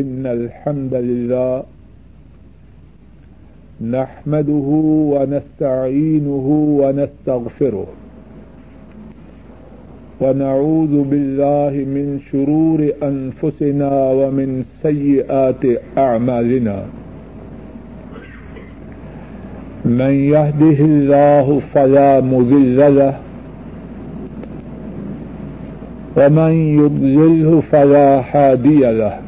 إن الحمد لله نحمده ونستعينه ونستغفره ونعوذ بالله من شرور أنفسنا ومن سيئات أعمالنا من يهده الله فلا مذل له ومن يضلله فلا هادي له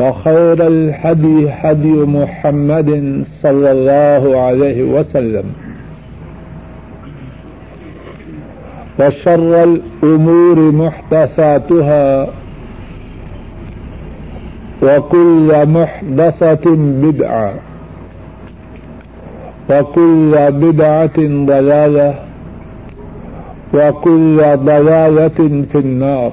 وخير الحدي حدي محمد صلى الله عليه وسلم وشر الأمور محدثاتها وكل محدثة بدعة وكل بدعة ضلالة وكل ضلالة في النار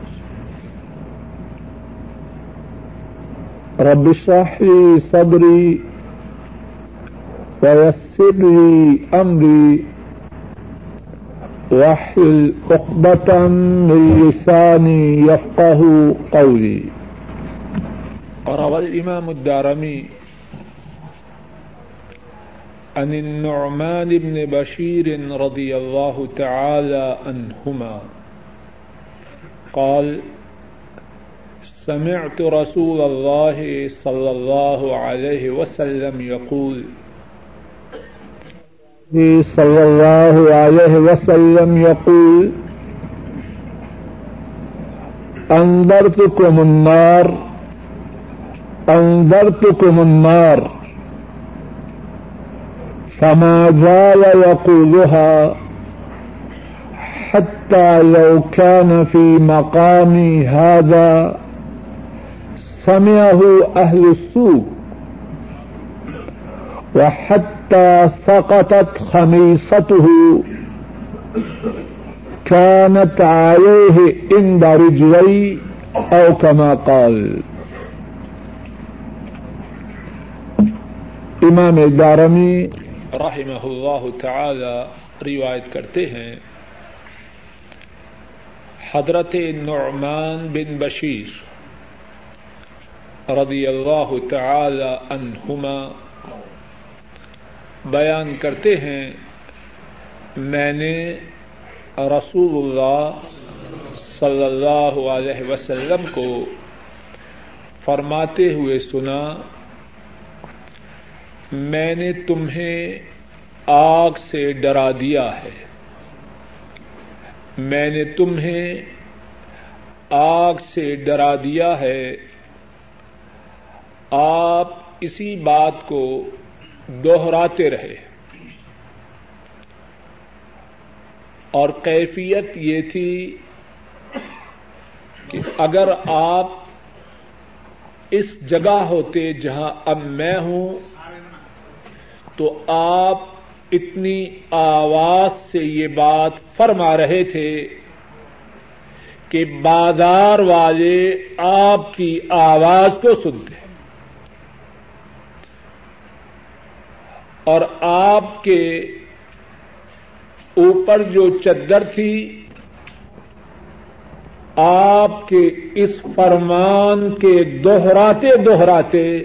رب اشرح لي صدري ويسر لي أمري واحلل عقدة من لساني يفقه قولي. روى الإمام الدارمي عن النعمان بن بشير رضي الله تعالى عنهما. قال سمعت رسول الله صلى الله عليه وسلم يقول صلى الله عليه وسلم يقول أنذرتكم النار أنذرتكم النار، فما زال يقولها حتى لو كان في مقامي هذا سمعه أهل السوق وحتى سقطت خميصته كانت عليه عند رجلي أو كما قال. امام دارمی رحمہ اللہ تعالی روایت کرتے ہیں حضرت نعمان بن بشیر رضی اللہ تعالی عنہما بیان کرتے ہیں، میں نے رسول اللہ صلی اللہ علیہ وسلم کو فرماتے ہوئے سنا، میں نے تمہیں آگ سے ڈرا دیا ہے۔ میں نے تمہیں آگ سے ڈرا دیا ہے۔ آپ اسی بات کو دوہراتے رہے۔ اور کیفیت یہ تھی کہ اگر آپ اس جگہ ہوتے جہاں اب میں ہوں، تو آپ اتنی آواز سے یہ بات فرما رہے تھے کہ بازار والے آپ کی آواز کو سنتے۔ ہیں اور آپ کے اوپر جو چدر تھی، آپ کے اس فرمان کے دوہراتے دوہراتے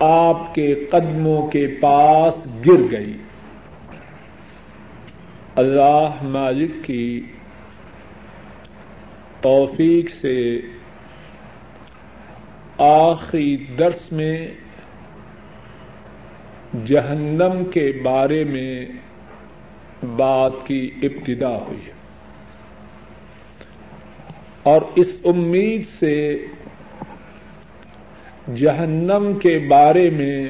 آپ کے قدموں کے پاس گر گئی۔ اللہ مالک کی توفیق سے آخری درس میں جہنم کے بارے میں بات کی ابتدا ہوئی ہے۔ اور اس امید سے جہنم کے بارے میں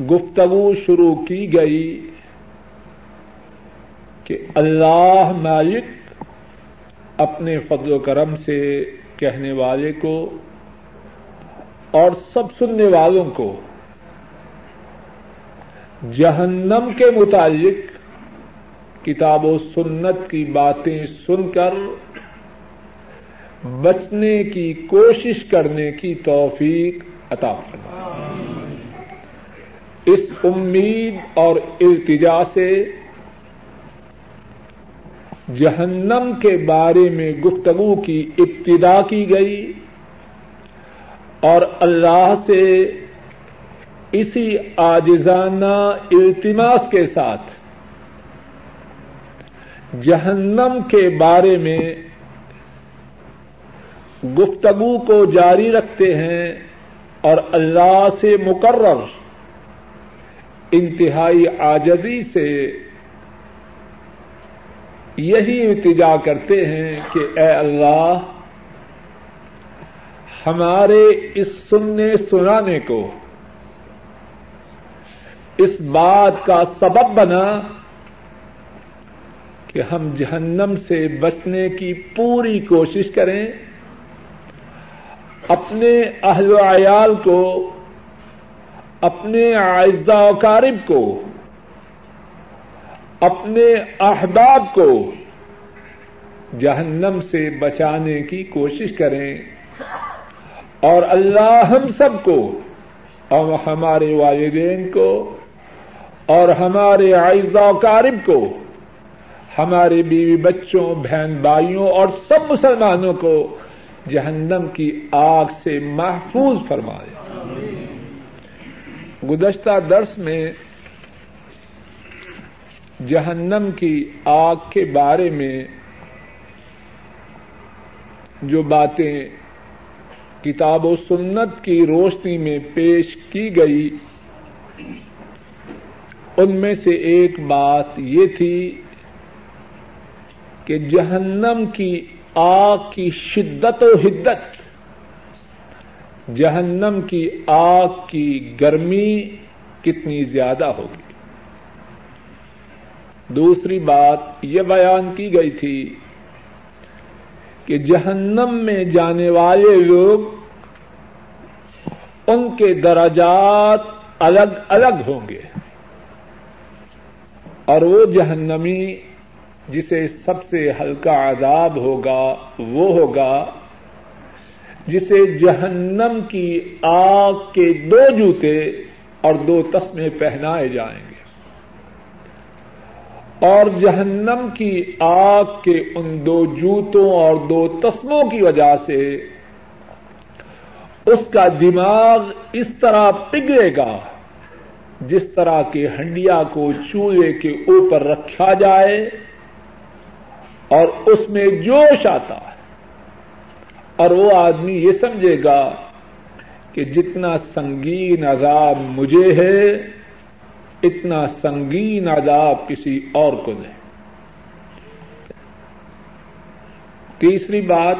گفتگو شروع کی گئی کہ اللہ مالک اپنے فضل و کرم سے کہنے والے کو اور سب سننے والوں کو جہنم کے متعلق کتاب و سنت کی باتیں سن کر بچنے کی کوشش کرنے کی توفیق عطا فرما اس امید اور التجا سے جہنم کے بارے میں گفتگو کی ابتدا کی گئی اور اللہ سے اسی آجزانہ التماس کے ساتھ جہنم کے بارے میں گفتگو کو جاری رکھتے ہیں اور اللہ سے مقرر انتہائی آجزی سے یہی التجا کرتے ہیں کہ اے اللہ، ہمارے اس سننے سنانے کو اس بات کا سبب بنا کہ ہم جہنم سے بچنے کی پوری کوشش کریں، اپنے اہل و عیال کو، اپنے اعزا و کارب کو، اپنے احباب کو جہنم سے بچانے کی کوشش کریں۔ اور اللہ ہم سب کو اور ہمارے والدین کو اور ہمارے اعزا و کارب کو، ہمارے بیوی بچوں، بہن بھائیوں اور سب مسلمانوں کو جہنم کی آگ سے محفوظ فرمائے۔ گزشتہ درس میں جہنم کی آگ کے بارے میں جو باتیں کتاب و سنت کی روشنی میں پیش کی گئی ان میں سے ایک بات یہ تھی کہ جہنم کی آگ کی شدت و حدت، جہنم کی آگ کی گرمی کتنی زیادہ ہوگی۔ دوسری بات یہ بیان کی گئی تھی کہ جہنم میں جانے والے لوگ ان کے درجات الگ الگ ہوں گے۔ اور وہ جہنمی جسے سب سے ہلکا عذاب ہوگا، وہ ہوگا، جسے جہنم کی آگ کے دو جوتے اور دو تسمے پہنائے جائیں گے۔ اور جہنم کی آگ کے ان دو جوتوں اور دو تسموں کی وجہ سے اس کا دماغ اس طرح پگڑے گا۔ جس طرح کی ہنڈیا کو چولہے کے اوپر رکھا جائے اور اس میں جوش آتا ہے، اور وہ آدمی یہ سمجھے گا کہ جتنا سنگین عذاب مجھے ہے، اتنا سنگین عذاب کسی اور کو نہیں۔ تیسری بات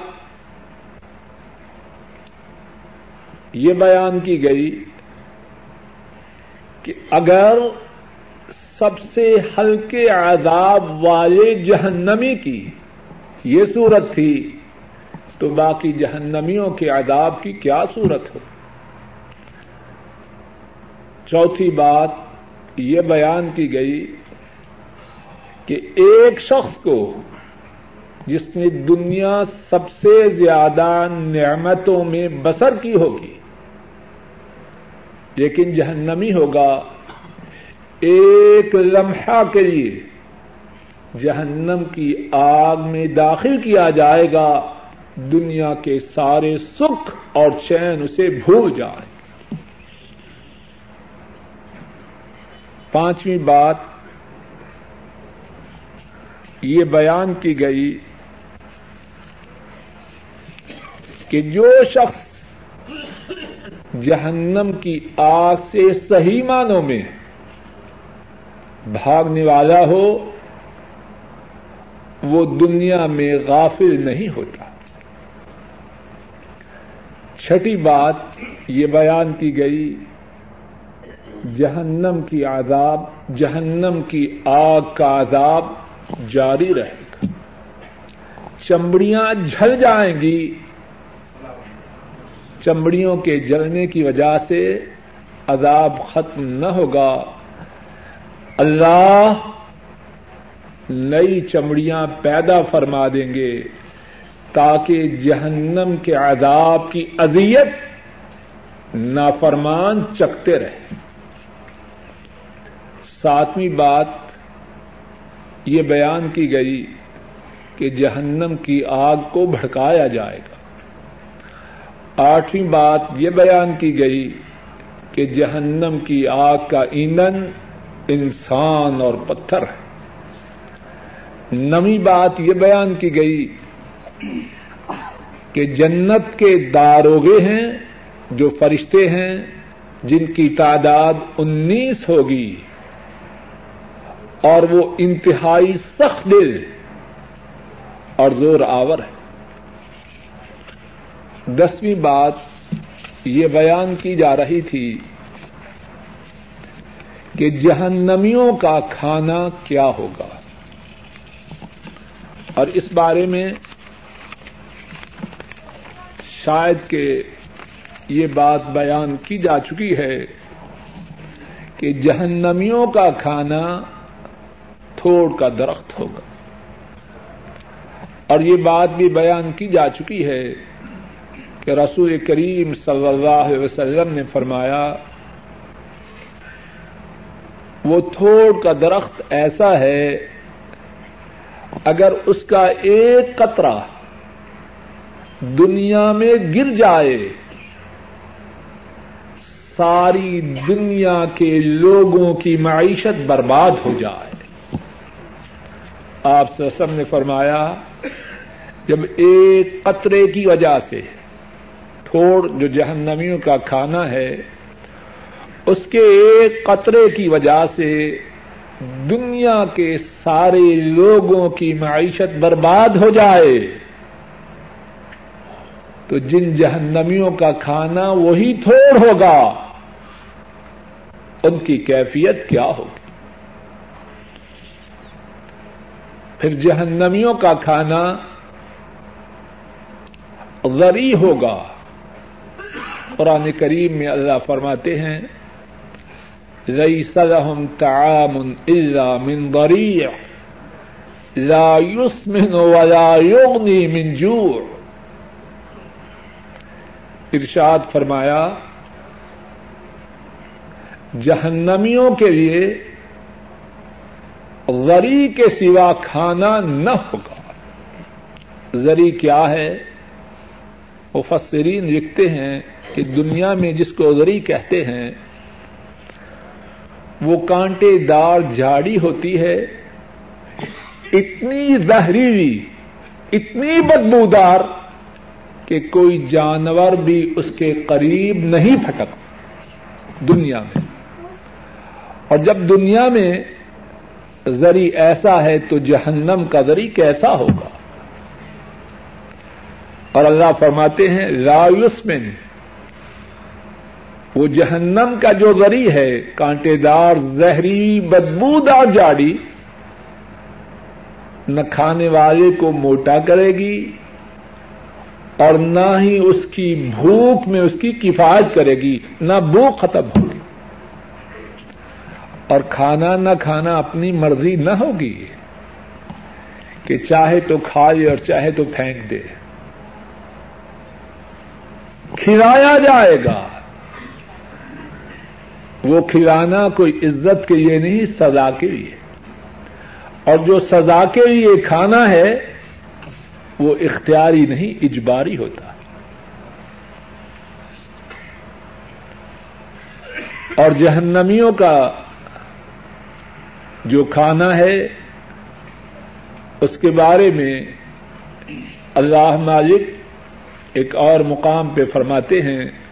یہ بیان کی گئی کہ اگر سب سے ہلکے عذاب والے جہنمی کی یہ صورت تھی، تو باقی جہنمیوں کے عذاب کی کیا صورت ہو؟ چوتھی بات یہ بیان کی گئی کہ ایک شخص کو جس نے دنیا سب سے زیادہ نعمتوں میں بسر کی ہوگی لیکن جہنمی ہوگا ایک لمحہ کے لیے جہنم کی آگ میں داخل کیا جائے گا، دنیا کے سارے سکھ اور چین اسے بھول جائیں۔ پانچویں بات یہ بیان کی گئی کہ جو شخص جہنم کی آگ سے صحیح معنوں میں بھاگنے والا ہو، وہ دنیا میں غافل نہیں ہوتا۔ چھٹی بات یہ بیان کی گئی، جہنم کی عذاب، جہنم کی آگ کا عذاب جاری رہے گا۔ چمڑیاں جھل جائیں گی چمڑیوں کے جلنے کی وجہ سے عذاب ختم نہ ہوگا۔ اللہ نئی چمڑیاں پیدا فرما دیں گے تاکہ جہنم کے عذاب کی اذیت نافرمان چکتے رہے۔ ساتویں بات یہ بیان کی گئی کہ جہنم کی آگ کو بھڑکایا جائے گا۔ آٹھویں بات یہ بیان کی گئی کہ جہنم کی آگ کا ایندھن انسان اور پتھر ہے۔ نویں بات یہ بیان کی گئی کہ جنت کے داروغے ہیں جو فرشتے ہیں، جن کی تعداد انیس ہوگی اور وہ انتہائی سخت دل اور زور آور ہے۔ دسویں بات یہ بیان کی جا رہی تھی کہ جہنمیوں کا کھانا کیا ہوگا۔ اور اس بارے میں شاید کہ یہ بات بیان کی جا چکی ہے کہ جہنمیوں کا کھانا تھوڑ کا درخت ہوگا۔ اور یہ بات بھی بیان کی جا چکی ہے کہ رسول کریم صلی اللہ علیہ وسلم نے فرمایا، وہ تھوڑ کا درخت ایسا ہے، اگر اس کا ایک قطرہ دنیا میں گر جائے، ساری دنیا کے لوگوں کی معیشت برباد ہو جائے۔ آپ سسم نے فرمایا، جب ایک قطرے کی وجہ سے تھوڑ جو جہنمیوں کا کھانا ہے، اس کے ایک قطرے کی وجہ سے دنیا کے سارے لوگوں کی معیشت برباد ہو جائے۔ تو جن جہنمیوں کا کھانا وہی تھوڑ ہوگا، ان کی کیفیت کیا ہوگی؟ پھر جہنمیوں کا کھانا غری ہوگا۔ قرآن کریم میں اللہ فرماتے ہیں رئی سلحم تعام اللہ من غریع لا يسمن ولا يغني من جوع. ارشاد فرمایا، جہنمیوں کے لیے غری کے سوا کھانا نہ ہوگا۔ زری کیا ہے؟ مفسرین لکھتے ہیں کہ دنیا میں جس کو غری کہتے ہیں، وہ کانٹے دار جھاڑی ہوتی ہے، اتنی زہریلی، اتنی بدبودار کہ کوئی جانور بھی اس کے قریب نہیں پھٹک دنیا میں۔ اور جب دنیا میں زری ایسا ہے تو جہنم کا ذری کیسا ہوگا؟ اور اللہ فرماتے ہیں، لا یسمن وہ جہنم کا جو ذری ہے، کانٹے دار، زہری بدبودار جاڑی، نہ کھانے والے کو موٹا کرے گی اور نہ ہی اس کی بھوک میں اس کی کفایت کرے گی، نہ بھوک ختم ہوگی۔ اور کھانا نہ کھانا اپنی مرضی نہ ہوگی، کہ چاہے تو کھائے اور چاہے تو پھینک دے۔ کھلایا جائے گا۔ وہ کھلانا کوئی عزت کے لیے نہیں، سزا کے لیے۔ اور جو سزا کے لیے کھانا ہے، وہ اختیاری نہیں، اجباری ہوتا۔ اور جہنمیوں کا جو کھانا ہے، اس کے بارے میں اللہ مالک ایک اور مقام پہ فرماتے ہیں۔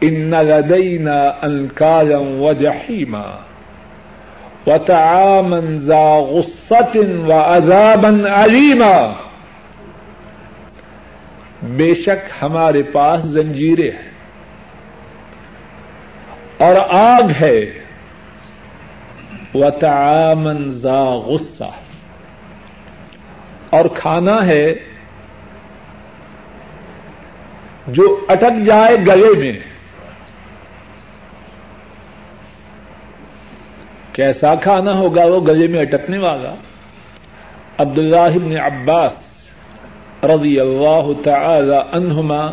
ان لدینا انکارا و جحیما و تعامن ذا غصت و عذابا علیما بے شک ہمارے پاس زنجیریں ہیں اور آگ ہے و تعامن ذا غصہ اور کھانا ہے جو اٹک جائے گلے میں کیسا کھانا ہوگا وہ گلے میں اٹکنے والا؟ عبد اللہ عباس رضی اللہ تعالی عنہما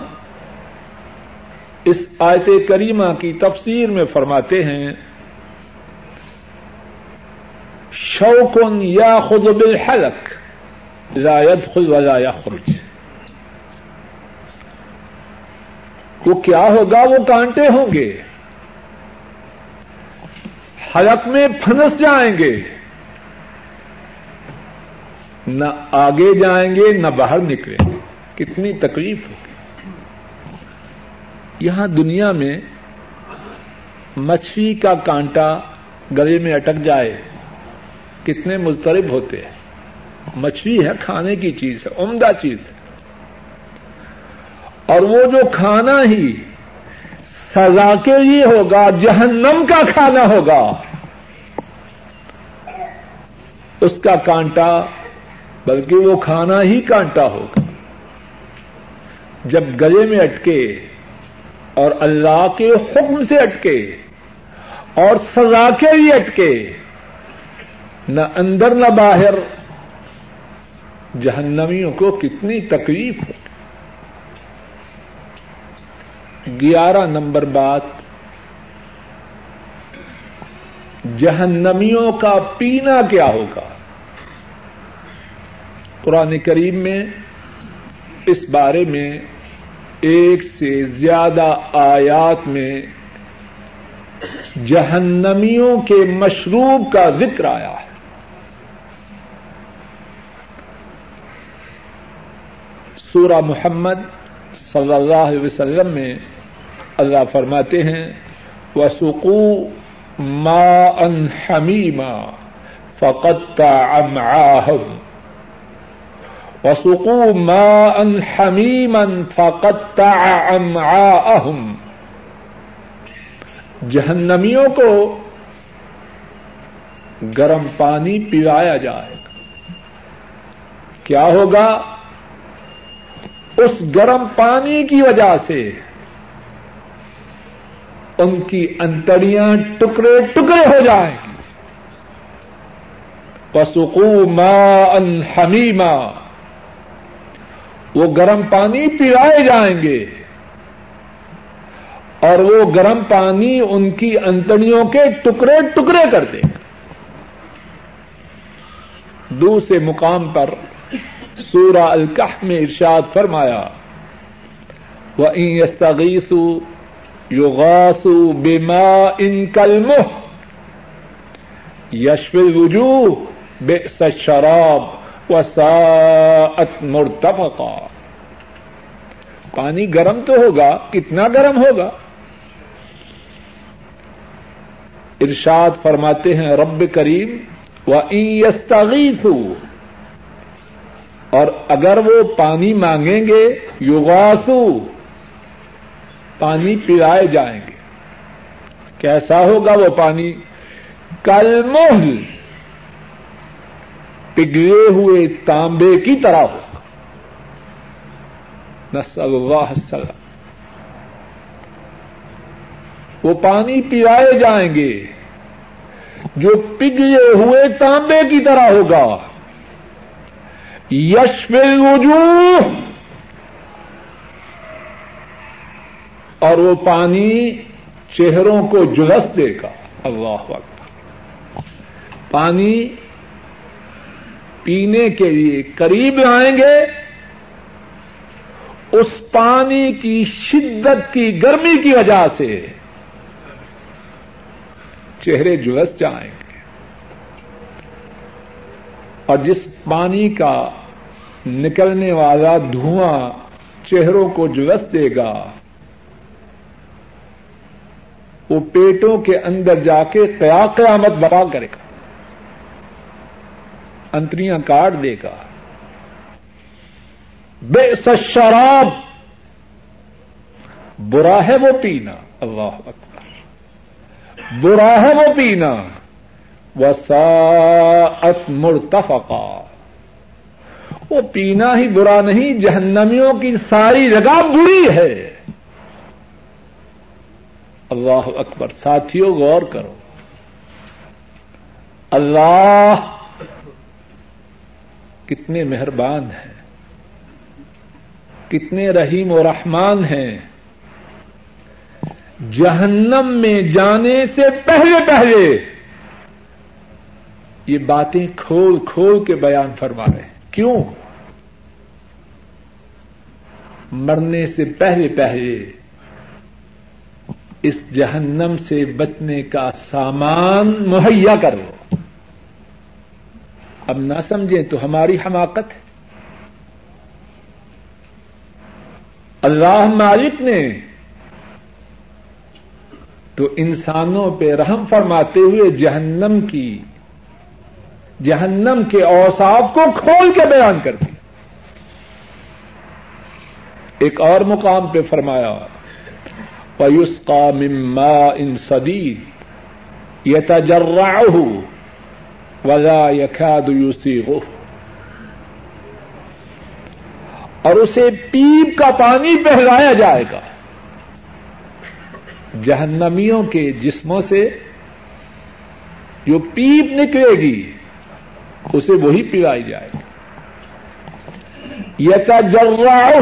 اس آیت کریمہ کی تفسیر میں فرماتے ہیں، شوقن یا خود بالحلق، لا يدخل ولا يخرج وہ کیا ہوگا؟ وہ کانٹے ہوں گے۔ حلق میں پھنس جائیں گے۔ نہ آگے جائیں گے، نہ باہر نکلیں گے۔ کتنی تکلیف ہوگی۔ یہاں دنیا میں مچھلی کا کانٹا گلے میں اٹک جائے، کتنے مسترب ہوتے ہیں۔ مچھلی ہے کھانے کی چیز ہے عمدہ چیز۔ ہے اور وہ جو کھانا ہی سزا کے لیے ہوگا، جہنم کا کھانا ہوگا۔ اس کا کانٹا، بلکہ وہ کھانا ہی کانٹا ہوگا۔ جب گلے میں اٹکے اور اللہ کے حکم سے اٹکے اور سزا کے لیے اٹکے، نہ اندر نہ باہر، جہنمیوں کو کتنی تکلیف ہو۔ گیارہ نمبر بات، جہنمیوں کا پینا کیا ہوگا؟ قرآن کریم میں اس بارے میں ایک سے زیادہ آیات میں جہنمیوں کے مشروب کا ذکر آیا ہے۔ سورہ محمد صلی اللہ علیہ وسلم میں اللہ فرماتے ہیں وسقو ما ان حمیما فقط امعاہم وسقو ما ان حمیما فقط امعاہم جہنمیوں کو گرم پانی پلایا جائے۔ گا کیا ہوگا؟ اس گرم پانی کی وجہ سے ان کی انتڑیاں ٹکڑے ٹکڑے ہو جائیں گی۔ پسکو ماں ان حمیما وہ گرم پانی پلائے جائیں گے۔ اور وہ گرم پانی ان کی انتڑیوں کے ٹکڑے ٹکڑے کر دے گا دوسرے مقام پر سورہ الکح میں ارشاد فرمایا وہ این یوغاسو بیما ان کلم یشف وجوہ بے شراب و سات مرتفقا. پانی گرم تو ہوگا، کتنا گرم ہوگا؟ ارشاد فرماتے ہیں، رب کریم و این اور اگر وہ پانی مانگیں گے یوگاسو پانی پلائے جائیں گے۔ کیسا ہوگا وہ پانی؟ کل محل پگھلے ہوئے تانبے کی طرح ہوگا۔ نسل اللہ سلام وہ پانی پلائے جائیں گے۔ جو پگھلے ہوئے تانبے کی طرح ہوگا۔ یش وجوہ اور وہ پانی چہروں کو جلس دے گا۔ اللہ وقت پانی پینے کے لیے قریب آئیں گے۔ اس پانی کی شدت کی گرمی کی وجہ سے چہرے جلس جائیں گے۔ اور جس پانی کا نکلنے والا دھواں چہروں کو جلس دے گا وہ پیٹوں کے اندر جا کے قیا قیامت بپا کرے گا۔ انتریاں کاٹ دے گا۔ بے شراب برا ہے وہ پینا۔ اللہ اکبر۔ برا ہے وہ پینا۔ وساعت مرتفقا۔ وہ پینا ہی برا نہیں، جہنمیوں کی ساری جگہ بری ہے۔ اللہ اکبر ساتھیوں غور کرو اللہ کتنے مہربان ہیں کتنے رحیم و رحمان ہیں جہنم میں جانے سے پہلے پہلے یہ باتیں کھول کھول کے بیان فرما رہے ہیں۔ کیوں؟ مرنے سے پہلے پہلے اس جہنم سے بچنے کا سامان مہیا کرو اب نہ سمجھیں تو ہماری حماقت ہے۔ اللہ مالک نے تو انسانوں پہ رحم فرماتے ہوئے جہنم کی، جہنم کے اوساف کو کھول کے بیان کر دیا ایک اور مقام پہ فرمایا۔ پیوس کا مما ان سدید یہ تجرا وزا یقاد اور اسے پیپ کا پانی پہلایا جائے گا۔ جہنمیوں کے جسموں سے جو پیپ نکلے گی، اسے وہی پلائی جائے گی۔ یتجرعہ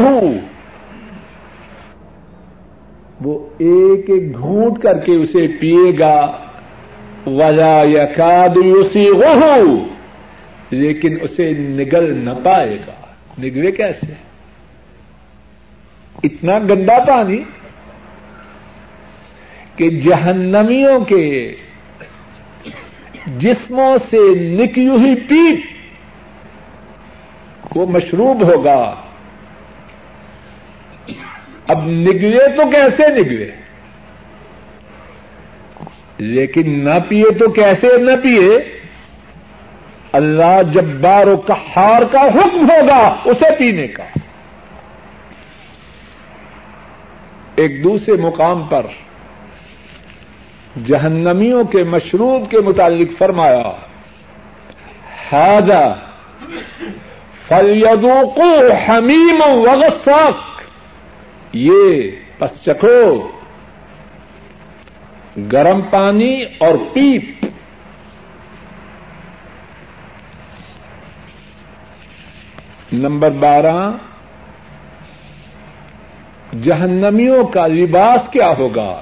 وہ ایک ایک گھونٹ کر کے اسے پیے گا۔ ولا یقاد اسی لیکن اسے نگل نہ پائے گا۔ نگلے کیسے؟ اتنا گندا پانی کہ جہنمیوں کے جسموں سے نکی ہوئی پیپ وہ مشروب ہوگا۔ اب نگلے تو کیسے نگلے لیکن نہ پیے تو کیسے نہ پیے؟ اللہ جب بار و کہار کا حکم ہوگا اسے پینے کا۔ ایک دوسرے مقام پر جہنمیوں کے مشروب کے متعلق فرمایا ہاضا فلیدو کو حمیم وغساک یہ پس چکھو۔ گرم پانی اور پیپ۔ نمبر بارہ۔ جہنمیوں کا لباس کیا ہوگا؟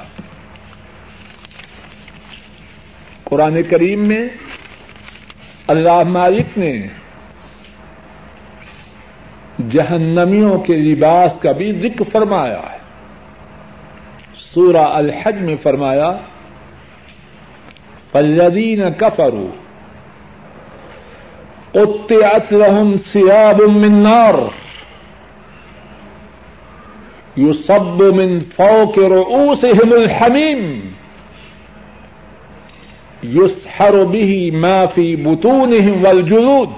قرآن کریم میں اللہ مالک نے جہنمیوں کے لباس کا بھی ذکر فرمایا ہے۔ سورہ الحج میں فرمایا فلدین کفرو قطعت لهم ثياب من نار، يصب من فوق رؤوسهم الحميم یسحر به ما فی بطونهم والجلود۔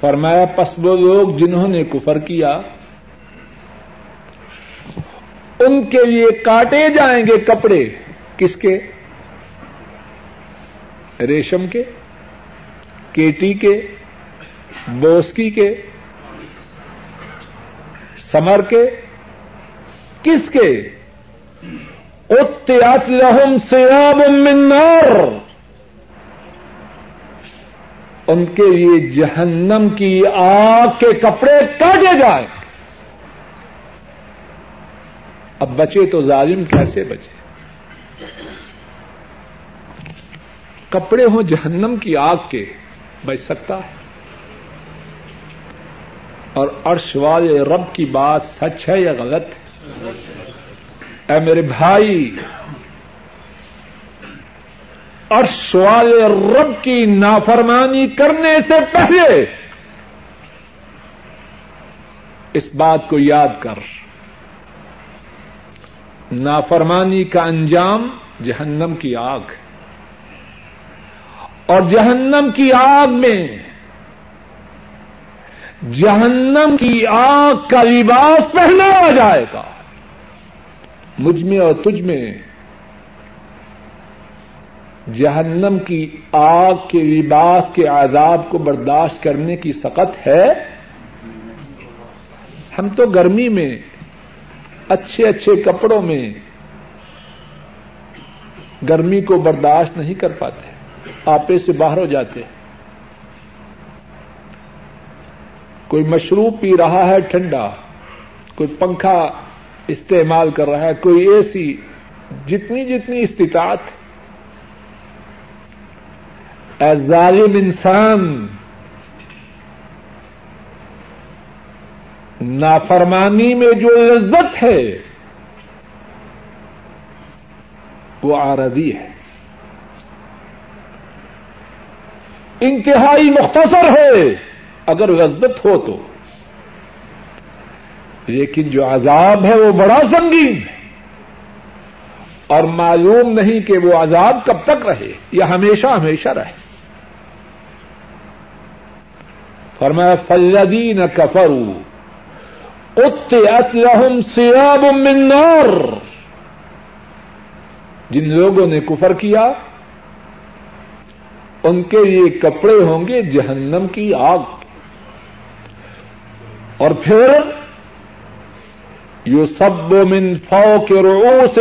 فرمایا، پس وہ لوگ جنہوں نے کفر کیا، ان کے لیے کاٹے جائیں گے کپڑے۔ کس کے؟ ریشم کے، کیٹی کے، بوسکی کے، سمر کے۔ کس کے؟ اتیات لہم سیاب من نار۔ ان کے لیے جہنم کی آگ کے کپڑے کاٹے جائیں۔ اب بچے تو ظالم کیسے بچے؟ کپڑے ہوں جہنم کی آگ کے، بچ سکتا ہے۔ اور عرش والے رب کی بات سچ ہے یا غلط ہے؟ اے میرے بھائی اور سوال رب کی نافرمانی کرنے سے پہلے اس بات کو یاد کر۔ نافرمانی کا انجام جہنم کی آگ ہے۔ اور جہنم کی آگ میں جہنم کی آگ کا لباس پہنایا جائے گا۔ مجھ میں اور تجھ میں جہنم کی آگ کے لباس کے عذاب کو برداشت کرنے کی سقت ہے؟ ہم تو گرمی میں، اچھے اچھے کپڑوں میں گرمی کو برداشت نہیں کر پاتے، آپے سے باہر ہو جاتے۔ کوئی مشروب پی رہا ہے ٹھنڈا، کوئی پنکھا استعمال کر رہا ہے، کوئی اے سی، جتنی جتنی استطاعت اے ظالم انسان نافرمانی میں جو لذت ہے، وہ آردی ہے۔ انتہائی مختصر ہے، اگر لذت ہو تو۔ لیکن جو عذاب ہے، وہ بڑا سنگین ہے۔ اور معلوم نہیں کہ وہ عذاب کب تک رہے یا ہمیشہ ہمیشہ رہے۔ فرمایا فلدین کفرو لهم سیاب من نار۔ جن لوگوں نے کفر کیا، ان کے لیے کپڑے ہوں گے جہنم کی آگ۔ اور پھر یو سب من فو کے رو سے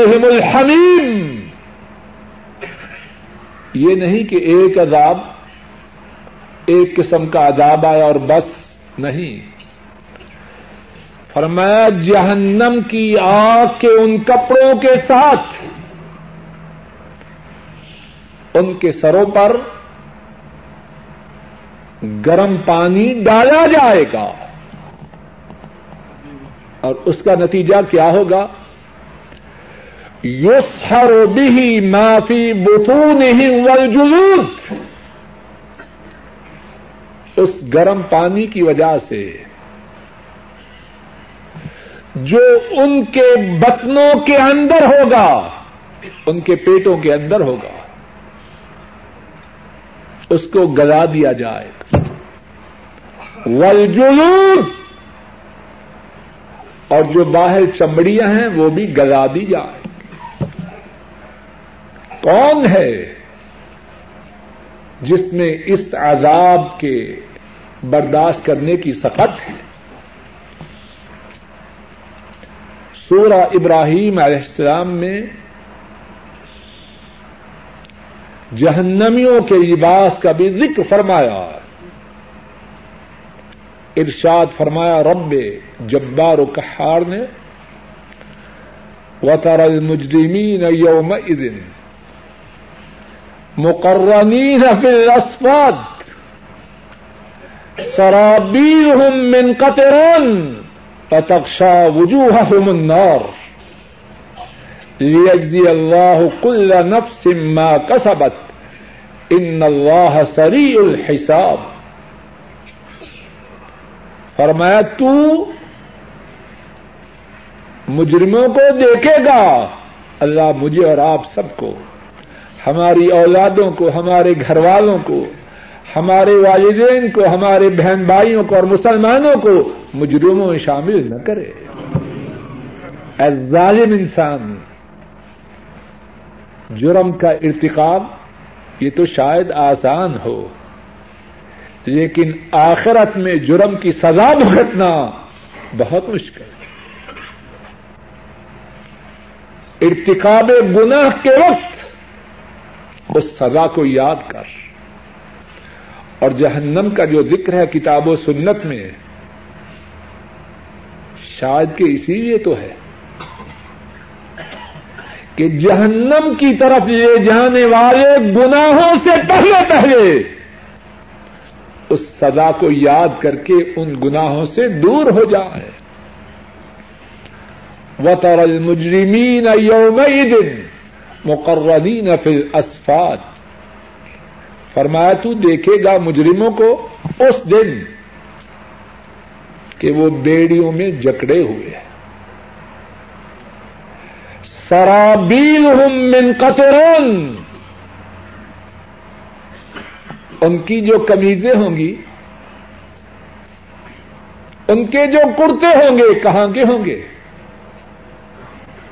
یہ نہیں کہ ایک عذاب ایک قسم کا عذاب آیا اور بس نہیں۔ فرمایا، جہنم کی آگ کے ان کپڑوں کے ساتھ، ان کے سروں پر گرم پانی ڈالا جائے گا۔ اور اس کا نتیجہ کیا ہوگا؟ یو سر بھی معافی بتون ہی والجلود۔ اس گرم پانی کی وجہ سے جو ان کے بطنوں کے اندر ہوگا، ان کے پیٹوں کے اندر ہوگا، اس کو گلا دیا جائے۔ گا اور جو باہر چمڑیاں ہیں، وہ بھی گلا دی جائے۔ کون ہے؟ جس میں اس عذاب کے برداشت کرنے کی سخت ہے۔ سورہ ابراہیم علیہ السلام میں جہنمیوں کے لباس کا بھی ذکر فرمایا۔ ارشاد فرمایا، رب جبار و کہار نے وطر المجرمین یوم ادن مقرنین فی الاسفاد. سرابیرهم من قطران فتخشى وجوههم النار. ليجزي الله كل نفس ما كسبت ان اللہ سریع الحساب. فرمایا، تو مجرموں کو دیکھے گا۔ اللہ مجھے اور آپ سب کو ہماری اولادوں کو، ہمارے گھر والوں کو، ہمارے والدین کو، ہمارے بہن بھائیوں کو اور مسلمانوں کو مجرموں میں شامل نہ کرے۔ اے ظالم انسان، جرم کا ارتقاب، یہ تو شاید آسان ہو، لیکن آخرت میں جرم کی سزا بھگتنا بہت مشکل ہے۔ ارتقاب گناہ کے وقت اس سزا کو یاد کر۔ اور جہنم کا جو ذکر ہے کتاب و سنت میں، شاید کہ اسی لیے تو ہے کہ جہنم کی طرف لے جانے والے گناہوں سے پہلے پہلے اس سزا کو یاد کر کے ان گناہوں سے دور ہو جائے۔ وطر المجرمین یوم دن مقررین فی الاسفاد۔ فرمایا، تو دیکھے گا مجرموں کو اس دن کہ وہ بیڑیوں میں جکڑے ہوئے ہیں۔ سرابیل من قطرون ان کی جو کمیزیں ہوں گی، ان کے جو کرتے ہوں گے، کہاں کے ہوں گے؟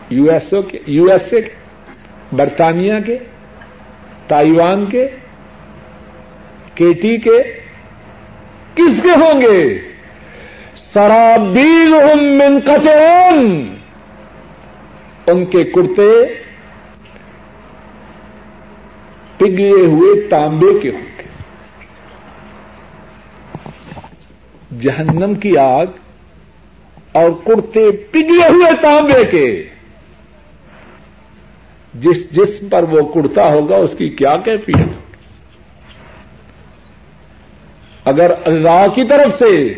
یو ایس او کے، یو ایس اے کے۔ برطانیہ کے، تائیوان کے کیٹی کے، کس کے ہوں گے؟ سرابیل من قطرون ان کے کرتے پگلے ہوئے تانبے کے ہوں گے۔ جہنم کی آگ اور کرتے پگلے ہوئے تانبے کے۔ جس جسم پر وہ کرتا ہوگا اس کی کیا کیفیت؟ ہوگی اگر اللہ کی طرف سے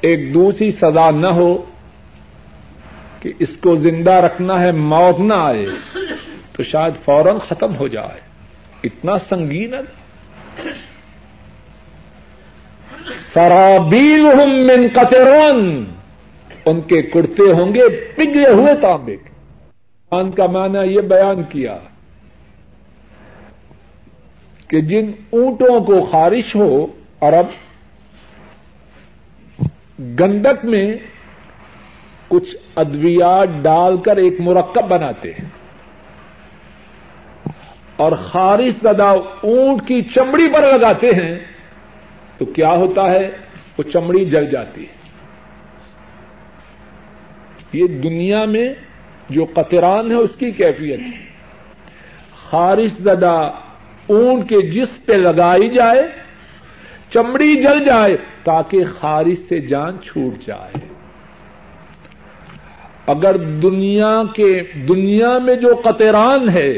ایک دوسری سزا نہ ہو کہ اس کو زندہ رکھنا ہے، موت نہ آئے، تو شاید فوراً ختم ہو جائے۔ اتنا سنگین ہے۔ سرابیل ہم من قطرون ان کے کرتے ہوں گے پگلے ہوئے تانبے۔ کے قرآن کا معنی یہ بیان کیا کہ جن اونٹوں کو خارش ہو عرب، گندک میں کچھ ادویات ڈال کر ایک مرکب بناتے ہیں اور خارش زدہ اونٹ کی چمڑی پر لگاتے ہیں تو کیا ہوتا ہے؟ وہ چمڑی جل جاتی ہے۔ یہ دنیا میں جو قطران ہے اس کی کیفیت ہے خارش زدہ اونٹ کے جس پہ لگائی جائے، چمڑی جل جائے تاکہ خارش سے جان چھوٹ جائے۔ اگر دنیا کے، دنیا میں جو قطران ہے،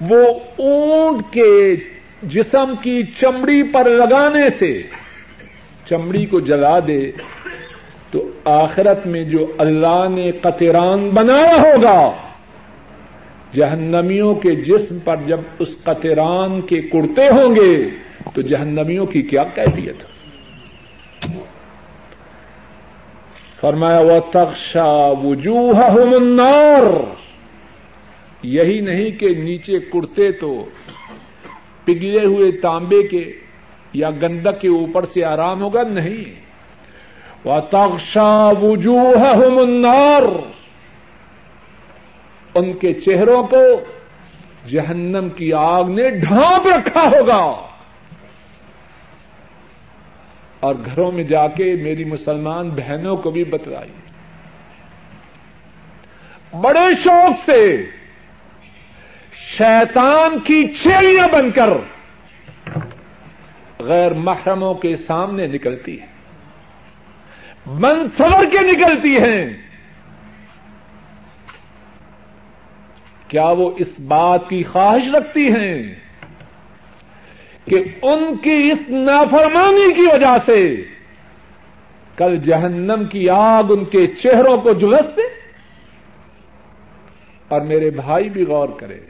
وہ اونٹ کے جسم کی چمڑی پر لگانے سے چمڑی کو جلا دے تو آخرت میں جو اللہ نے قطران بنایا ہوگا، جہنمیوں کے جسم پر جب اس قطران کے کرتے ہوں گے، تو جہنمیوں کی کیا کیفیت فرمایا وہ تخشا وجوہ النار۔ یہی نہیں کہ نیچے کرتے تو پگلے ہوئے تانبے کے یا گندک کے اوپر سے آرام ہوگا، نہیں۔ وہ تخشا وجوہ النار. ان کے چہروں کو جہنم کی آگ نے ڈھانپ رکھا ہوگا۔ اور گھروں میں جا کے میری مسلمان بہنوں کو بھی بتلائی بڑے شوق سے شیطان کی چیڑیاں بن کر غیر محرموں کے سامنے نکلتی ہے۔ من سور کے نکلتی ہیں۔ کیا وہ اس بات کی خواہش رکھتی ہیں کہ ان کی اس نافرمانی کی وجہ سے کل جہنم کی آگ ان کے چہروں کو جلس دے اور میرے بھائی بھی غور کرے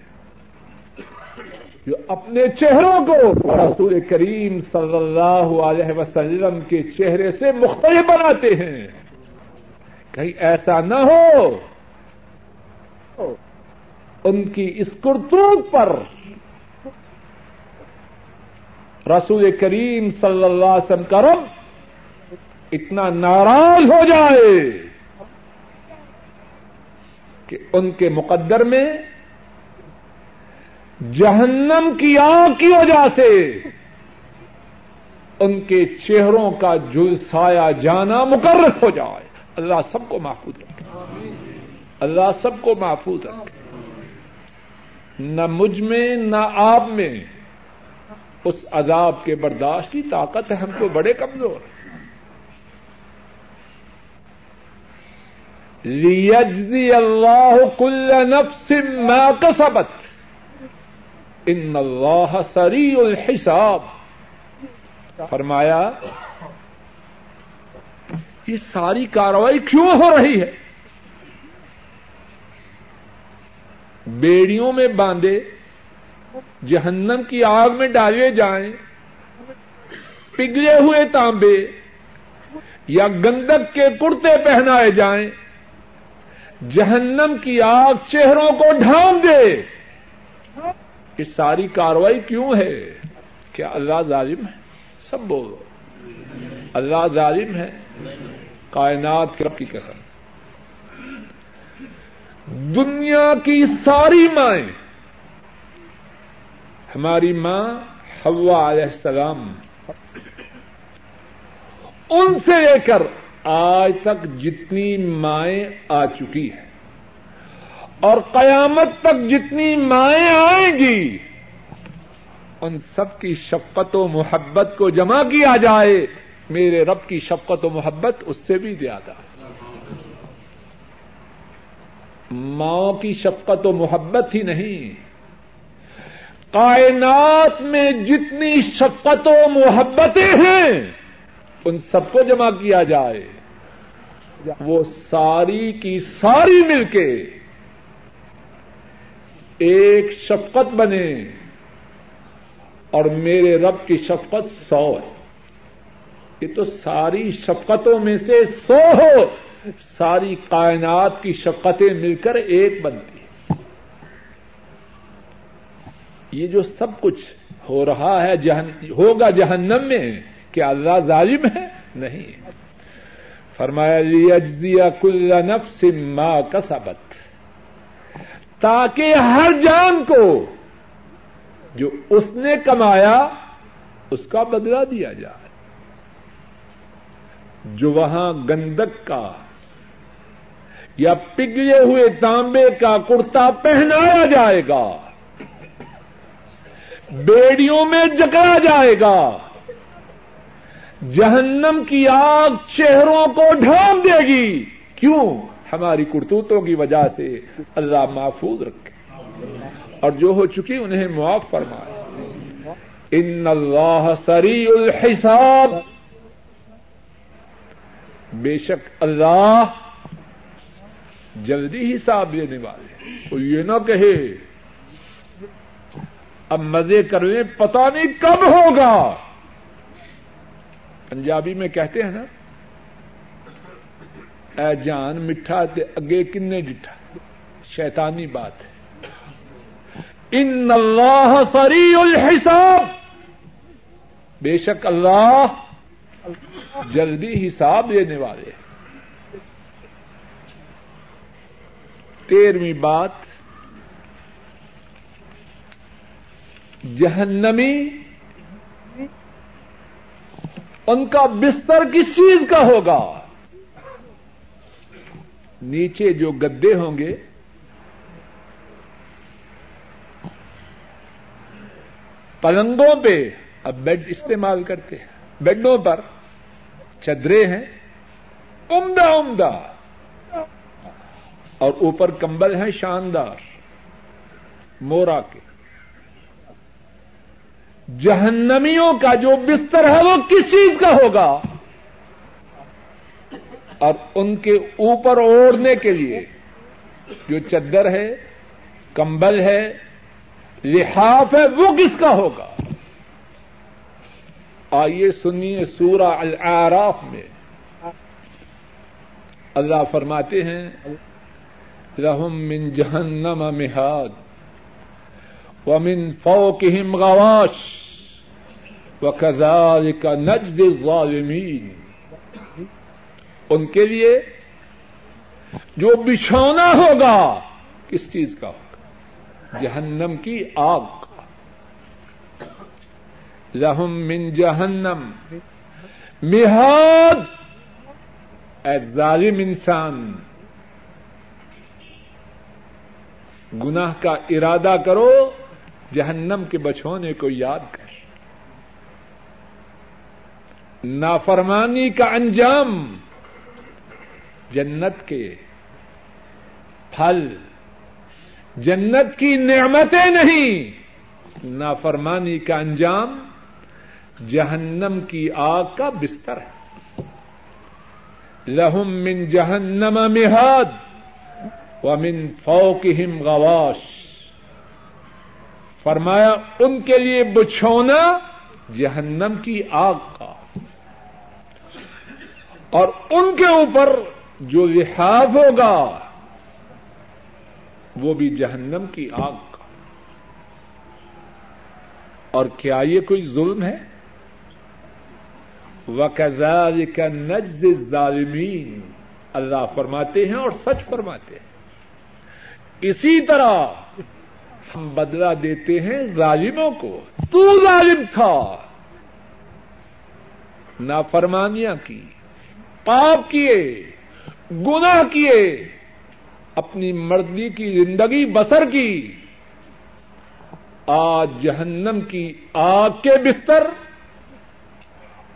جو اپنے چہروں کو رسول کریم صلی اللہ علیہ وسلم کے چہرے سے مختلف بناتے ہیں۔ کہیں ایسا نہ ہو۔ ان کی اس کرتوت پر رسول کریم صلی اللہ علیہ وسلم کا رب اتنا ناراض ہو جائے کہ ان کے مقدر میں جہنم کی آگ کی وجہ سے ان کے چہروں کا جلسایا جانا مقرر ہو جائے۔ اللہ سب کو محفوظ رکھے۔ اللہ سب کو محفوظ رکھے۔ نہ مجھ میں، نہ آپ میں اس عذاب کے برداشت کی طاقت ہے۔ ہم کو بڑے کمزور لیجزی اللہ کل نفس ما کسبت ان اللہ سری الحساب۔ فرمایا، یہ ساری کاروائی کیوں ہو رہی ہے؟ بیڑیوں میں باندھے، جہنم کی آگ میں ڈالے جائیں، پگھلے ہوئے تانبے یا گندک کے کرتے پہنائے جائیں، جہنم کی آگ چہروں کو ڈھانپ دے۔ یہ ساری کاروائی کیوں ہے؟ کیا اللہ ظالم ہے؟ سب بولو اللہ ظالم ہے؟ کائنات رب کی قسم۔ دنیا کی ساری مائیں۔ ہماری ماں حوا علیہ السلام۔ ان سے لے کر آج تک جتنی مائیں آ چکی ہیں۔ اور قیامت تک جتنی مائیں آئیں گی، ان سب کی شفقت و محبت کو جمع کیا جائے۔ میرے رب کی شفقت و محبت اس سے بھی زیادہ۔ ماں کی شفقت و محبت ہی نہیں۔ کائنات میں جتنی شفقت و محبتیں ہیں، ان سب کو جمع کیا جائے۔ وہ ساری کی ساری مل کے ایک شفقت بنے اور میرے رب کی شفقت سو ہے۔ یہ تو ساری شفقتوں میں سے سو ہو۔ ساری کائنات کی شفقتیں مل کر ایک بنتی یہ جو سب کچھ ہو رہا ہے جہن، ہوگا جہنم میں، کیا اللہ ظالم ہے؟ نہیں۔ فرمایا لیجزیا کل نفس ما کسبت تاکہ ہر جان کو جو اس نے کمایا، اس کا بدلہ دیا جائے۔ جو وہاں گندک کا یا پگلے ہوئے تانبے کا کرتا پہنایا جائے گا، بیڑیوں میں جکڑا جائے گا، جہنم کی آگ چہروں کو ڈھانپ دے گی۔ کیوں؟ ہماری کرتوتوں کی وجہ سے اللہ محفوظ رکھے۔ اور جو ہو چکی انہیں معاف فرمائے۔ ان اللہ سری الحساب۔ بے شک اللہ جلدی حساب لینے والے وہ یہ نہ کہے، اب مزے کر لیں پتا نہیں کب ہوگا۔ پنجابی میں کہتے ہیں نا اے جان، میٹھا تے اگے کنے ڈٹھا؟ شیطانی بات ہے۔ ان اللہ سری الحساب۔ بے شک اللہ جلدی حساب لینے والے تیرہویں بات، جہنمی ان کا بستر کس چیز کا ہوگا؟ نیچے جو گدے ہوں گے، پلنگوں پہ، اب بیڈ استعمال کرتے ہیں۔ بیڈوں پر چدرے ہیں، عمدہ عمدہ۔ اور اوپر کمبل ہیں شاندار، مورا کے۔ جہنمیوں کا جو بستر ہے، وہ کس چیز کا ہوگا؟ اور ان کے اوپر اوڑھنے کے لیے جو چدر ہے، کمبل ہے، لحاف ہے، وہ کس کا ہوگا؟ آئیے سنیے سورہ العراف میں۔ اللہ فرماتے ہیں رحم من جہنم مہاد، ومن فوقهم غواش وكذلك نجد الظالمين ان کے لیے جو بچھونا ہوگا، کس چیز کا ہوگا؟ جہنم کی آگ کا۔ لہم من جہنم۔ مہاد اے ظالم انسان، گناہ کا ارادہ کرو، جہنم کے بچھونے کو یاد کر نافرمانی کا انجام۔ جنت کے پھل، جنت کی نعمتیں نہیں، نافرمانی کا انجام جہنم کی آگ کا بستر ہے۔ لہم من جہنم مہاد ومن فوقہم غواش۔ فرمایا، ان کے لیے بچھونا جہنم کی آگ کا۔ اور ان کے اوپر جو لحاظ ہوگا، وہ بھی جہنم کی آگ کا۔ اور کیا یہ کوئی ظلم ہے؟ وکزال کا نز ظالمین اللہ فرماتے ہیں اور سچ فرماتے ہیں۔ اسی طرح ہم بدلا دیتے ہیں ظالموں کو۔ تو ظالم تھا۔ نافرمانیاں کی، پاپ کیے۔ گناہ کیے، اپنی مرضی کی زندگی بسر کی۔ آج جہنم کی آگ کے بستر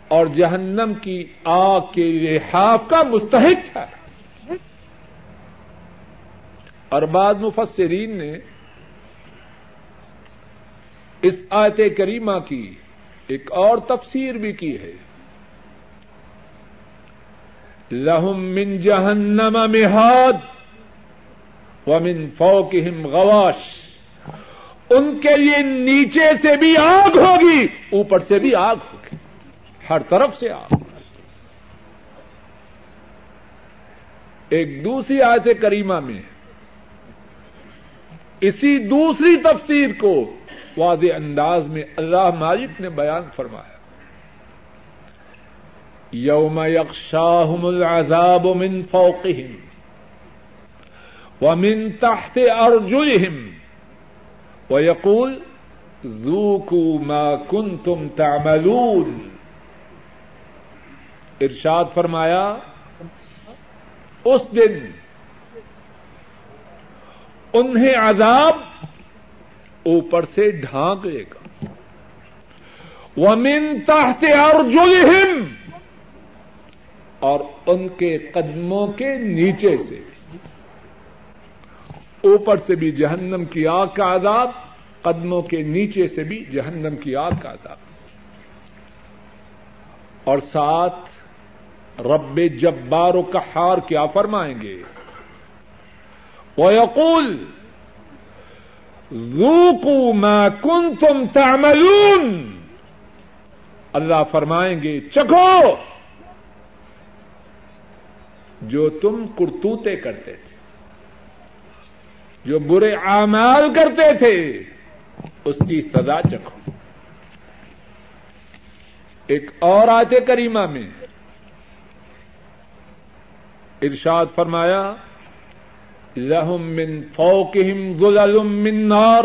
اور جہنم کی آگ کے لحاف کا مستحق ہے۔ اور بعض مفسرین نے اس آیت کریمہ کی ایک اور تفسیر بھی کی ہے۔ لہم من جہنم مہاد ومن فوقہم غواش ان کے لیے نیچے سے بھی آگ ہوگی، اوپر سے بھی آگ ہوگی، ہر طرف سے آگ ایک دوسری آیت کریمہ میں اسی دوسری تفسیر کو واضح انداز میں اللہ مالک نے بیان فرمایا۔ یوم یکشاہم العذاب من فوقہم ومن تحت ارجلہم ویقول ذوقوا ما کنتم تعملون. ارشاد فرمایا، اس دن انہیں عذاب اوپر سے ڈھانک لے گا۔ ومن تحت ارجلہم اور ان کے قدموں کے نیچے سے۔ اوپر سے بھی جہنم کی آگ کا عذاب، قدموں کے نیچے سے بھی جہنم کی آگ کا عذاب۔ اور ساتھ رب جبار و کہار کیا فرمائیں گے۔ وہ یقول روکو میں کن تم تعملون۔ اللہ فرمائیں گے، چکھو۔ جو تم کرتوتے کرتے تھے، جو برے اعمال کرتے تھے، اس کی سزا چکھو۔ ایک اور آتے کریمہ میں ارشاد فرمایا، لہم من فوقہم ظلل من نار۔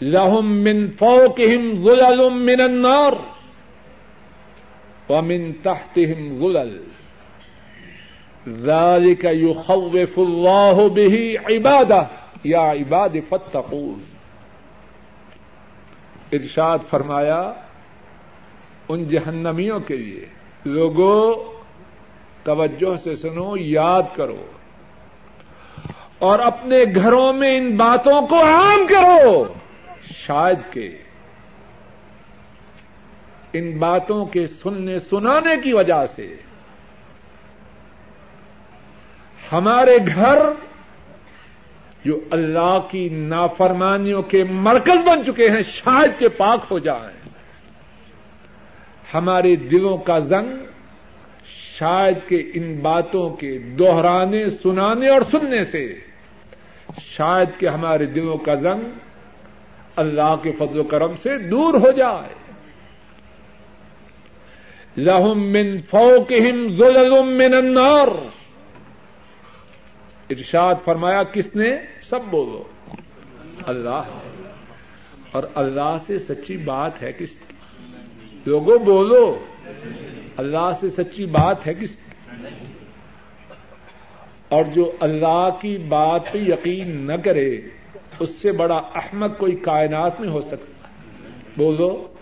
لہم من فوقہم ظلل من النار۔ ومن تحتہم ظلل۔ ذلك يخوف الله به عباده۔ یا عباد فتقون ارشاد فرمایا، ان جہنمیوں کے لیے لوگوں، توجہ سے سنو، یاد کرو۔ اور اپنے گھروں میں ان باتوں کو عام کرو۔ شاید کہ ان باتوں کے سننے، سنانے کی وجہ سے ہمارے گھر جو اللہ کی نافرمانیوں کے مرکز بن چکے ہیں، شاید کے پاک ہو جائیں۔ ہمارے دلوں کا زنگ شاید کے ان باتوں کے دوہرانے سنانے اور سننے سے، شاید کہ ہمارے دلوں کا زنگ اللہ کے فضل و کرم سے دور ہو جائے۔ لہم من فوقہم ظلل من النار۔ ارشاد فرمایا، کس نے؟ سب بولو۔ اللہ۔ اور اللہ سے سچی بات ہے کس لوگوں بولو۔ اللہ سے سچی بات ہے کس اور جو اللہ کی بات پہ یقین نہ کرے، اس سے بڑا احمد کوئی کائنات میں ہو سکتا۔ بولو۔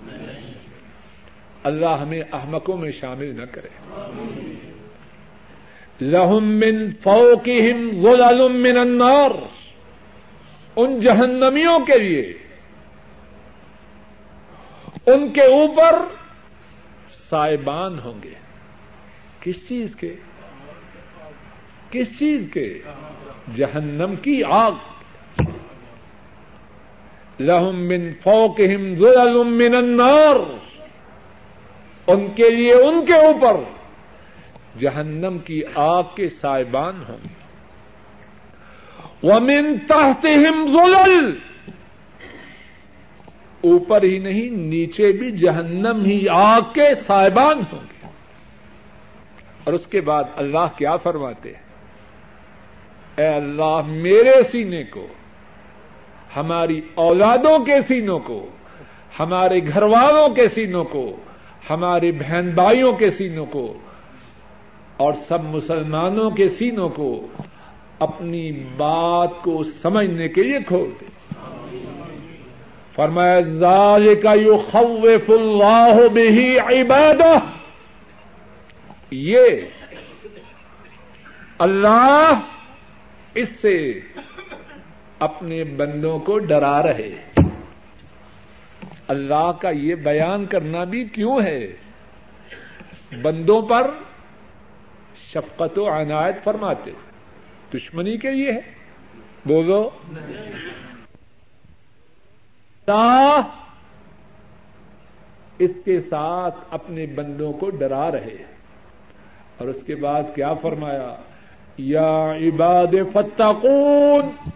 اللہ ہمیں احمقوں میں شامل نہ کرے۔ لہم من فوقہم ظلل من النار۔ ان جہنمیوں کے لیے۔ ان کے اوپر سائبان ہوں گے۔ کس چیز کے؟ کس چیز کے؟ جہنم کی آگ۔ لہم من فوقہم ظلل من النار۔ ان کے لیے ان کے اوپر۔ جہنم کی آگ کے سائبان ہوں۔ گے ومن تحتہم ظلل۔ اوپر ہی نہیں، نیچے بھی جہنم ہی آگ کے سائبان ہوں۔ گے اور اس کے بعد اللہ کیا فرماتے ہیں؟ اے اللہ، میرے سینے کو، ہماری اولادوں کے سینوں کو، ہمارے گھر والوں کے سینوں کو، ہمارے بہن بھائیوں کے سینوں کو اور سب مسلمانوں کے سینوں کو اپنی بات کو سمجھنے کے لیے کھول دے۔ فرمایا زال کا یو خوف اللہ بھی عبادہ۔ یہ اللہ اس سے اپنے بندوں کو ڈرا رہے۔ اللہ کا یہ بیان کرنا بھی کیوں ہے؟ بندوں پر شفقت و عنایت فرماتے دشمنی کے لیے ہے۔ بولو۔ اس کے ساتھ اپنے بندوں کو ڈرا رہے اور اس کے بعد کیا فرمایا؟ یا عباد فتقون۔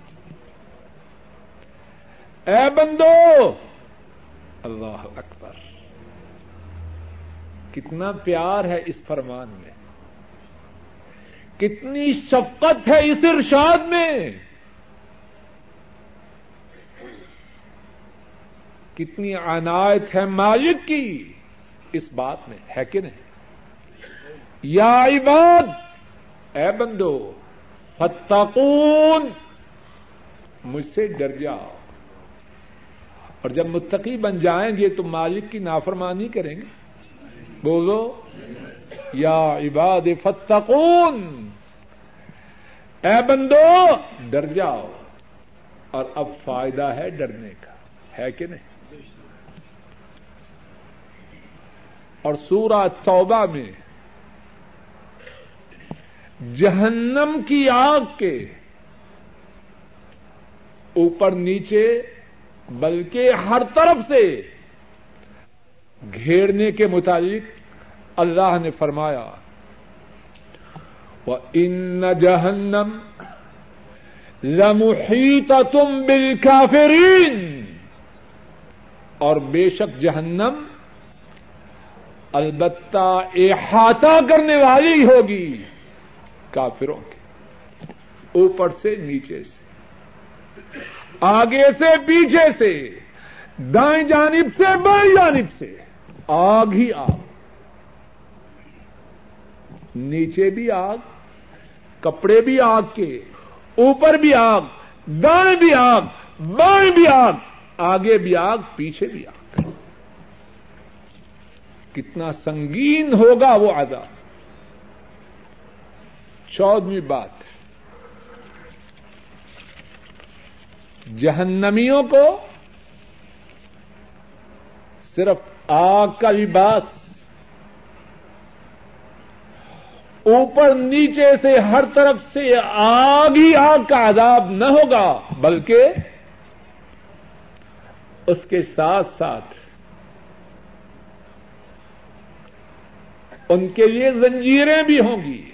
اے بندو۔ اللہ اکبر۔ کتنا پیار ہے اس فرمان میں۔ کتنی شفقت ہے اس ارشاد میں کتنی عنایت ہے مالک کی اس بات میں ہے کہ نہیں یا عباد اے بندو فتقون مجھ سے ڈر جاؤ اور جب متقی بن جائیں گے تو مالک کی نافرمانی کریں گے بولو یا عباد فتقون اے بندو، ڈر جاؤ۔ اور اب فائدہ ہے ڈرنے کا، ہے کہ نہیں؟ اور سورہ توبہ میں، جہنم کی آگ کے اوپر نیچے، بلکہ ہر طرف سے گھیرنے کے متعلق اللہ نے فرمایا ان جہنم لمحیط تم بالکافرین اور بے شک جہنم البتہ احاطہ کرنے والی ہوگی کافروں کے اوپر سے نیچے سے، آگے سے پیچھے سے، دائیں جانب سے، بائیں جانب سے، آگ ہی آگ۔ نیچے بھی آگ، کپڑے بھی آگ کے، اوپر بھی آگ، دائیں بھی آگ، بائیں بھی آگ، آگے بھی آگ، پیچھے بھی آگ۔ کتنا سنگین ہوگا وہ عذاب۔ چودہویں بات۔ جہنمیوں کو صرف آگ کا لباس اوپر نیچے سے ہر طرف سے آگ ہی آگ کا عذاب نہ ہوگا، بلکہ اس کے ساتھ ساتھ ان کے لیے زنجیریں بھی ہوں گی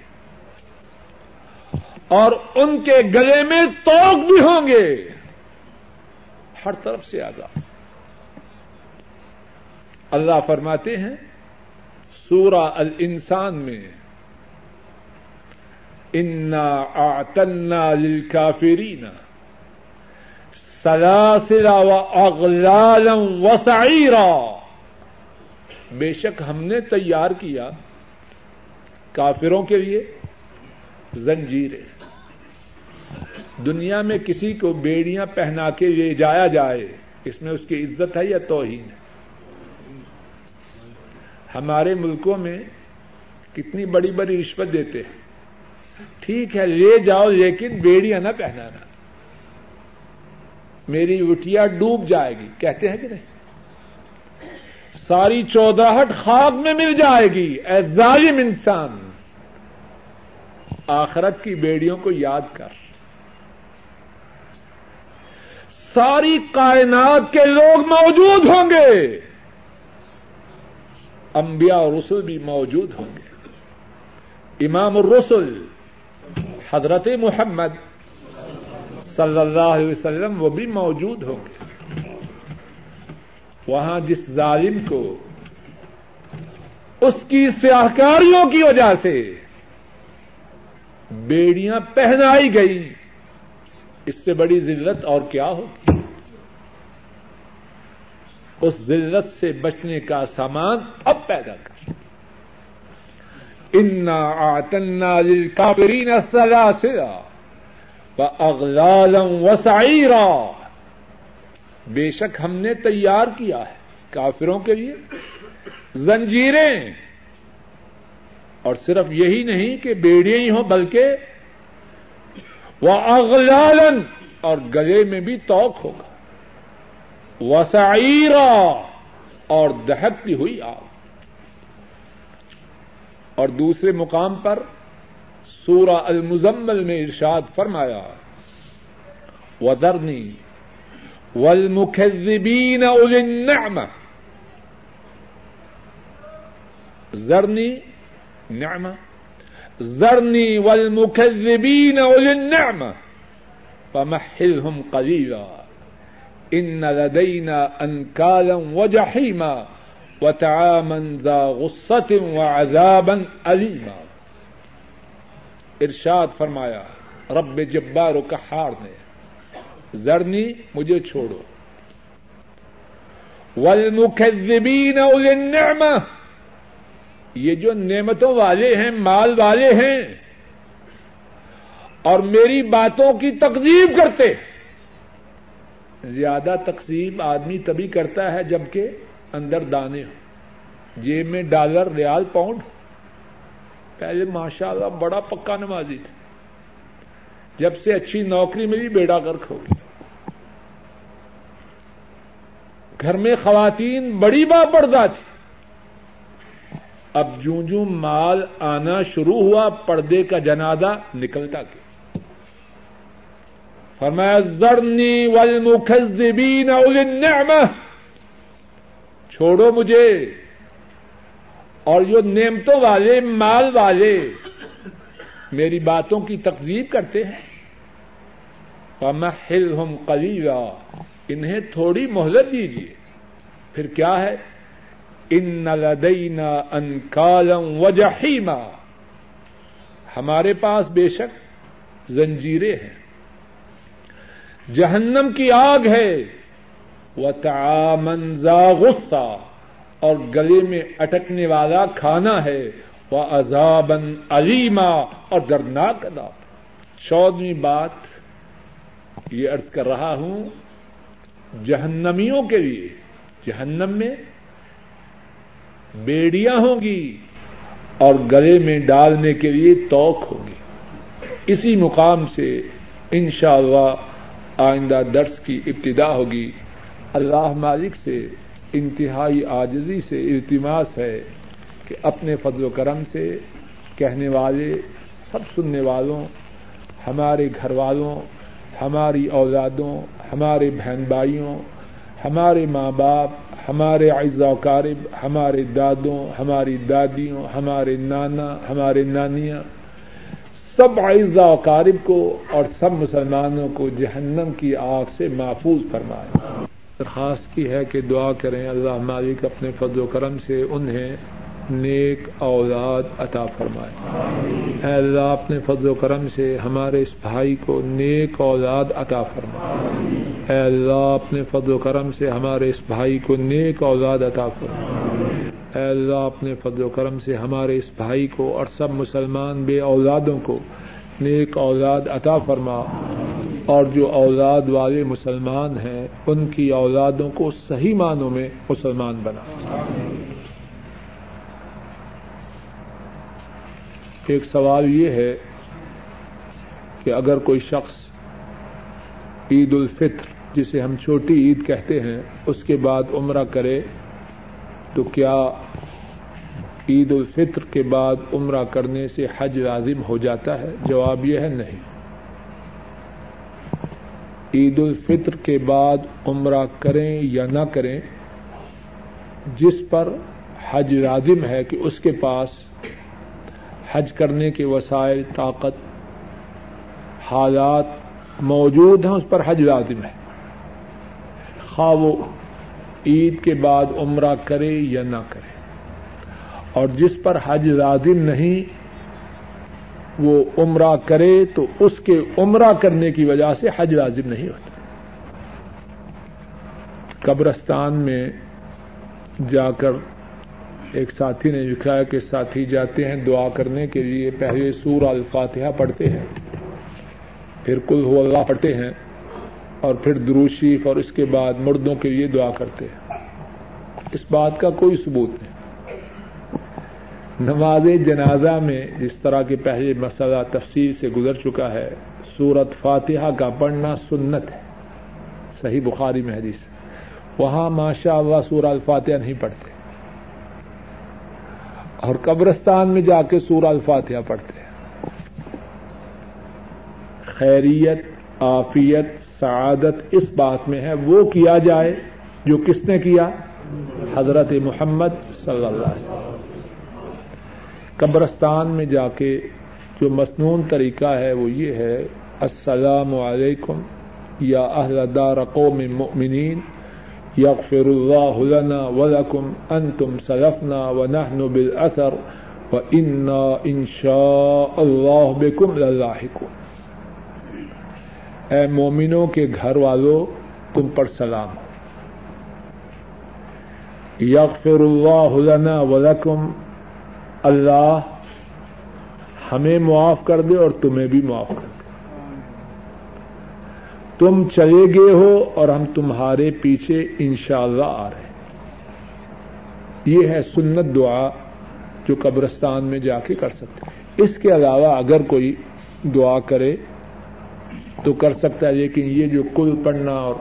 اور ان کے گلے میں توک بھی ہوں گے۔ ہر طرف سے آگاہ اللہ فرماتے ہیں، سورہ ال انسان میں انا آتنا للکافرین سلاسل و اغلالم و بے شک ہم نے تیار کیا کافروں کے لیے زنجیریں دنیا میں کسی کو بیڑیاں پہنا کے لے جایا جائے، اس میں اس کی عزت ہے یا توہین ہے؟ ہمارے ملکوں میں کتنی بڑی بڑی رشوت دیتے ہیں۔ ٹھیک ہے، لے جاؤ، لیکن بیڑیاں نہ پہنانا۔ میری اٹھیا ڈوب جائے گی۔ کہتے ہیں کہ نہیں؟ ساری چودہٹ خاک میں مل جائے گی، اے ظالم انسان۔ آخرت کی بیڑیوں کو یاد کر۔ ساری کائنات کے لوگ موجود ہوں گے۔ انبیاء اور رسول بھی موجود ہوں گے۔ امام الرسل حضرت محمد صلی اللہ علیہ وسلم وہ بھی موجود ہوں گے۔ وہاں جس ظالم کو اس کی سیاہکاریوں کی وجہ سے بیڑیاں پہنائی گئی اس سے بڑی ذلت اور کیا ہو اس ذلت سے بچنے کا سامان اب پیدا کر۔ انا آتنا کافرین سلاسلا و اغلالم وسعیرا بے شک ہم نے تیار کیا ہے کافروں کے لیے زنجیریں اور صرف یہی نہیں کہ بیڑیاں ہی ہوں، بلکہ وہ اغلالن اور گلے میں بھی توق ہوگا۔ وسعیرا اور دہکتی ہوئی آگ۔ اور دوسرے مقام پر سورہ المزمل میں ارشاد فرمایا ودرنی والمكذبين اولي النعمه زرنی نعمه زرنی والمكذبين اولي النعمه فمحلهم قليلا ان لدينا انكالا وجحيما ذا غصة وعذابا أليما۔ ارشاد فرمایا، رب جبار و کحار نے، زرنی مجھے چھوڑو۔ والمکذبین اولی النعمہ یہ جو نعمتوں والے ہیں، مال والے ہیں، اور میری باتوں کی تقزیب کرتے۔ زیادہ تقسیم آدمی تبھی کرتا ہے جبکہ اندر دانے ہوں۔ جیب میں ڈالر، ریال، پاؤنڈ۔ پہلے ماشاء اللہ بڑا پکا نمازی تھا۔ جب سے اچھی نوکری ملی، بیڑا گرک ہو گیا۔ گھر میں خواتین، بڑی با پردہ تھی۔ اب جوں جوں مال آنا شروع ہوا، پردے کا جنازہ نکلتا گیا۔ فرمایا زرنی والمکذبین اولی النعمہ چھوڑو مجھے۔ اور جو نعمتوں والے، مال والے میری باتوں کی تقزیب کرتے ہیں۔ فمحلہم قلیلا انہیں تھوڑی مہلت دیجیے پھر کیا ہے؟ ان لدینا انکالم وجحیما ہمارے پاس بے شک زنجیریں ہیں۔ جہنم کی آگ ہے۔ وہ تعامنزا غصہ اور گلے میں اٹکنے والا کھانا ہے وہ عذابن علیما اور دردناک ادا چودہویں بات یہ ارض کر رہا ہوں، جہنمیوں کے لیے۔ جہنم میں بیڑیاں ہوں گی اور گلے میں ڈالنے کے لیے توق ہوگی اسی مقام سے انشاءاللہ آئندہ درس کی ابتدا ہوگی۔ اللہ مالک سے انتہائی آجزی سے التماس ہے کہ اپنے فضل و کرم سے کہنے والے، سب سننے والوں، ہمارے گھر والوں، ہماری اولادوں، ہمارے بہن بھائیوں، ہمارے ماں باپ، ہمارے اعزا کارب ہمارے دادوں، ہماری دادیوں، ہمارے نانا، ہمارے نانیاں، سب اعزا کارب کو اور سب مسلمانوں کو جہنم کی آگ سے محفوظ فرمائے۔ درخواست کی ہے کہ دعا کریں اللہ مالک اپنے فضل و کرم سے انہیں نیک اولاد عطا فرمائے۔ اے اللہ، اپنے فضل و کرم سے ہمارے اس بھائی کو نیک اولاد عطا فرمائے۔ اے اللہ، اپنے فضل و کرم سے ہمارے اس بھائی کو نیک اولاد عطا فرمائے۔ اے اللہ، اپنے فضل و کرم سے ہمارے اس بھائی کو اور سب مسلمان بے اولادوں کو نیک اولاد عطا فرما۔ اور جو اولاد والے مسلمان ہیں، ان کی اولادوں کو صحیح معنوں میں مسلمان بنا۔ ایک سوال یہ ہے کہ اگر کوئی شخص عید الفطر، جسے ہم چھوٹی عید کہتے ہیں، اس کے بعد عمرہ کرے، تو کیا عید الفطر کے بعد عمرہ کرنے سے حج لازم ہو جاتا ہے؟ جواب یہ ہے نہیں۔ عید الفطر کے بعد عمرہ کریں یا نہ کریں، جس پر حج لازم ہے کہ اس کے پاس حج کرنے کے وسائل، طاقت، حالات موجود ہیں، اس پر حج لازم ہے۔ خواہ وہ عید کے بعد عمرہ کرے یا نہ کرے۔ اور جس پر حج لازم نہیں وہ عمرہ کرے تو اس کے عمرہ کرنے کی وجہ سے حج لازم نہیں ہوتا۔ قبرستان میں جا کر ایک ساتھی نے لکھا ہے کہ ساتھی جاتے ہیں دعا کرنے کے لیے، پہلے سور الفاتحہ پڑھتے ہیں، پھر کل ہو اللہ پڑھتے ہیں اور پھر دروشیف اور اس کے بعد مردوں کے لیے دعا کرتے ہیں۔ اس بات کا کوئی ثبوت نہیں۔ نماز جنازہ میں جس طرح کے پہلے مسئلہ تفصیل سے گزر چکا ہے۔ سورت فاتحہ کا پڑھنا سنت ہے۔ صحیح بخاری میں حدیث وہاں ماشاء اللہ سورہ الفاتحہ نہیں پڑھتے۔ اور قبرستان میں جا کے سورہ الفاتحہ پڑھتے خیریت آفیت سعادت اس بات میں ہے، وہ کیا جائے جو کس نے کیا؟ حضرت محمد صلی اللہ علیہ وسلم۔ قبرستان میں جا کے جو مصنون طریقہ ہے وہ یہ ہے، السلام علیکم یا اہل دار قوم مؤمنین، یغفر اللہ لنا ولکم، انتم سلفنا ونحن بالاثر وانا ان شاء اللہ بكم للاحقون اے مومنوں کے گھر والوں تم پر سلام۔ یغفر اللہ لنا ولکم اللہ ہمیں معاف کر دے اور تمہیں بھی معاف کر دے۔ تم چلے گئے ہو اور ہم تمہارے پیچھے انشاءاللہ آ رہے ہیں۔ یہ ہے سنت دعا جو قبرستان میں جا کے کر سکتے اس کے علاوہ اگر کوئی دعا کرے تو کر سکتا ہے، لیکن یہ جو کل پڑھنا اور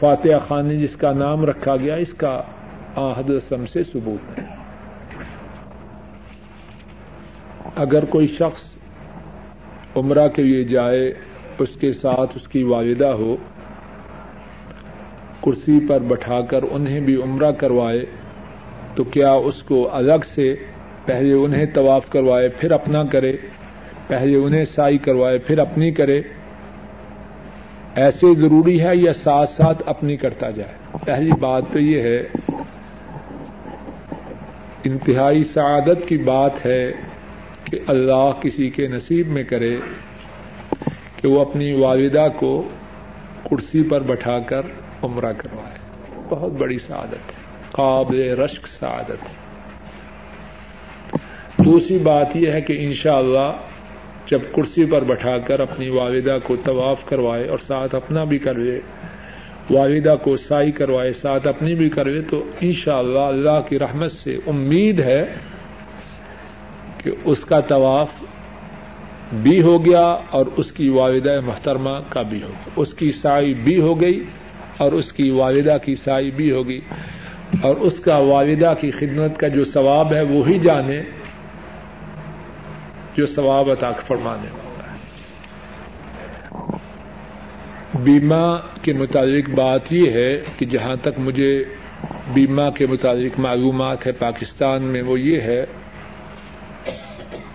فاتحہ خانی جس کا نام رکھا گیا، اس کا سم سے ثبوت ہے۔ اگر کوئی شخص عمرہ کے لیے جائے، اس کے ساتھ اس کی والدہ ہو، کرسی پر بٹھا کر انہیں بھی عمرہ کروائے، تو کیا اس کو الگ سے پہلے انہیں طواف کروائے، پھر اپنا کرے، پہلے انہیں سائی کروائے، پھر اپنی کرے؟ ایسے ضروری ہے یا ساتھ ساتھ اپنی کرتا جائے؟ پہلی بات تو یہ ہے، انتہائی سعادت کی بات ہے کہ اللہ کسی کے نصیب میں کرے کہ وہ اپنی والدہ کو کرسی پر بٹھا کر عمرہ کروائے۔ بہت بڑی سعادت ہے، قابل رشک سعادت ہے۔ دوسری بات یہ ہے کہ انشاءاللہ اللہ جب کرسی پر بٹھا کر اپنی والدہ کو طواف کروائے اور ساتھ اپنا بھی کر لے والدہ کو سائی کروائے، ساتھ اپنی بھی کر لے تو انشاءاللہ اللہ اللہ کی رحمت سے امید ہے کہ اس کا طواف بھی ہو گیا اور اس کی والدہ محترمہ کا بھی ہو گیا۔ اس کی سائی بھی ہو گئی اور اس کی والدہ کی سائی بھی ہوگی اور اس کا والدہ کی خدمت کا جو ثواب ہے وہی جانے جو ثواب عطا فرمانے والا ہے۔ بیما کے متعلق بات یہ ہے کہ جہاں تک مجھے بیما کے متعلق معلومات ہے، پاکستان میں وہ یہ ہے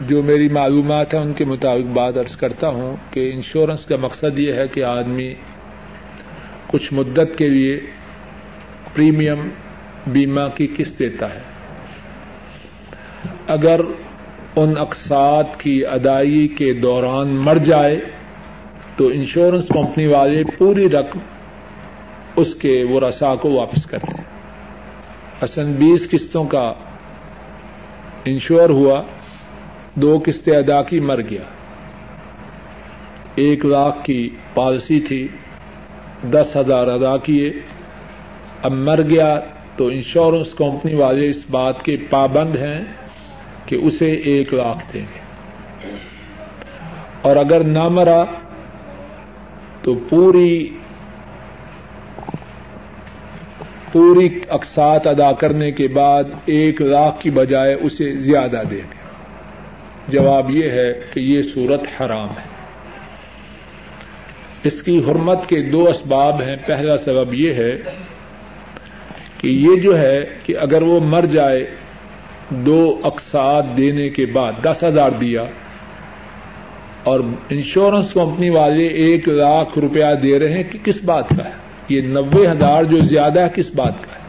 جو میری معلومات ہیں ان کے مطابق بات ارض کرتا ہوں کہ انشورنس کا مقصد یہ ہے کہ آدمی کچھ مدت کے لیے پریمیم بیمہ کی قسط دیتا ہے۔ اگر ان اقساط کی ادائیگی کے دوران مر جائے تو انشورنس کمپنی والے پوری رقم اس کے وہ رسا کو واپس کرتے ہیں اصل بیس قسطوں کا انشور ہوا دو قسطیں ادا کی، مر گیا۔ ایک لاکھ کی پالیسی تھی، دس ہزار ادا کیے۔ اب مر گیا تو انشورنس کمپنی والے اس بات کے پابند ہیں کہ اسے ایک لاکھ دیں گے۔ اور اگر نہ مرا تو پوری پوری اقساط ادا کرنے کے بعد ایک لاکھ کی بجائے اسے زیادہ دیں گے۔ جواب یہ ہے کہ یہ صورت حرام ہے۔ اس کی حرمت کے دو اسباب ہیں۔ پہلا سبب یہ ہے کہ یہ جو ہے کہ اگر وہ مر جائے دو اقساط دینے کے بعد، دس ہزار دیا اور انشورنس کمپنی والے ایک لاکھ روپیہ دے رہے ہیں، کہ کس بات کا ہے؟ یہ نبے ہزار جو زیادہ ہے، کس بات کا ہے؟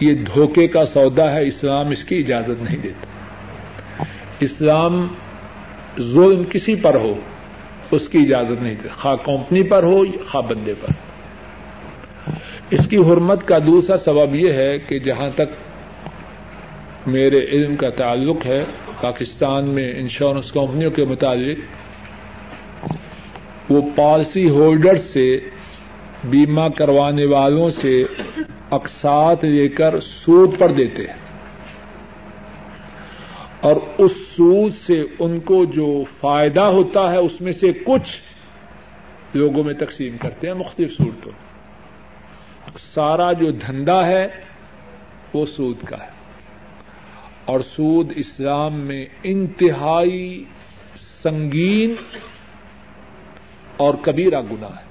یہ دھوکے کا سودا ہے، اسلام اس کی اجازت نہیں دیتا۔ اسلام ظلم کسی پر ہو، اس کی اجازت نہیں دیتا خواہ کمپنی پر ہو یا خواہ بندے پر۔ اس کی حرمت کا دوسرا سبب یہ ہے کہ جہاں تک میرے علم کا تعلق ہے، پاکستان میں انشورنس کمپنیوں کے متعلق، وہ پالیسی ہولڈر سے، بیمہ کروانے والوں سے اقساط لے کر سود پر دیتے ہیں۔ اور اس سود سے ان کو جو فائدہ ہوتا ہے اس میں سے کچھ لوگوں میں تقسیم کرتے ہیں مختلف صورتوں سارا جو دھندا ہے، وہ سود کا ہے۔ اور سود اسلام میں انتہائی سنگین اور کبیرہ گنا ہے۔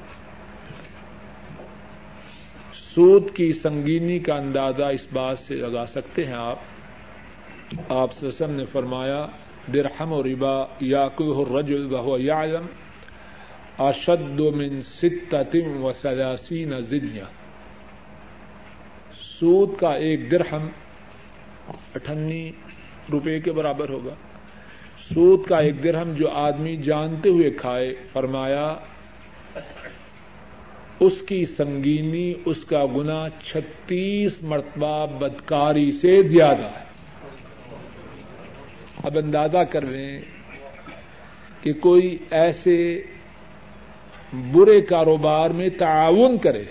سود کی سنگینی کا اندازہ اس بات سے لگا سکتے ہیں آپ آپ سسم نے فرمایا، درہم و ربا یا الرجل وهو يعلم اشد من ستة و سلاسین زنیا سود کا ایک درہم اٹھنی روپے کے برابر ہوگا۔ سود کا ایک درہم جو آدمی جانتے ہوئے کھائے، فرمایا، اس کی سنگینی، اس کا گنا چھتیس مرتبہ بدکاری سے زیادہ ہے۔ اب اندازہ کر لیں کہ کوئی ایسے برے کاروبار میں تعاون کرے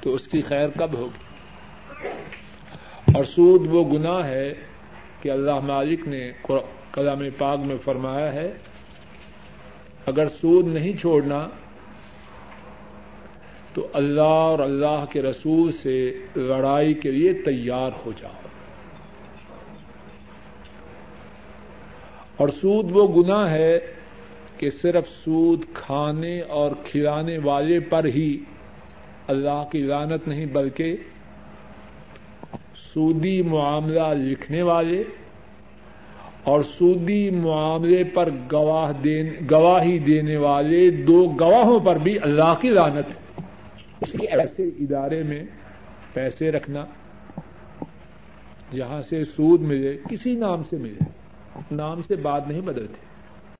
تو اس کی خیر کب ہوگی؟ اور سود وہ گناہ ہے کہ اللہ مالک نے کلام پاک میں فرمایا ہے، اگر سود نہیں چھوڑنا تو اللہ اور اللہ کے رسول سے لڑائی کے لیے تیار ہو جاؤ۔ اور سود وہ گنا ہے کہ صرف سود کھانے اور کھلانے والے پر ہی اللہ کی لانت نہیں، بلکہ سودی معاملہ لکھنے والے اور سودی معاملے پر گواہ گواہی دینے والے دو گواہوں پر بھی اللہ کی لانت ہے۔ اس لیے ایسے ادارے میں پیسے رکھنا جہاں سے سود ملے، کسی نام سے ملے۔ نام سے بات نہیں بدلتے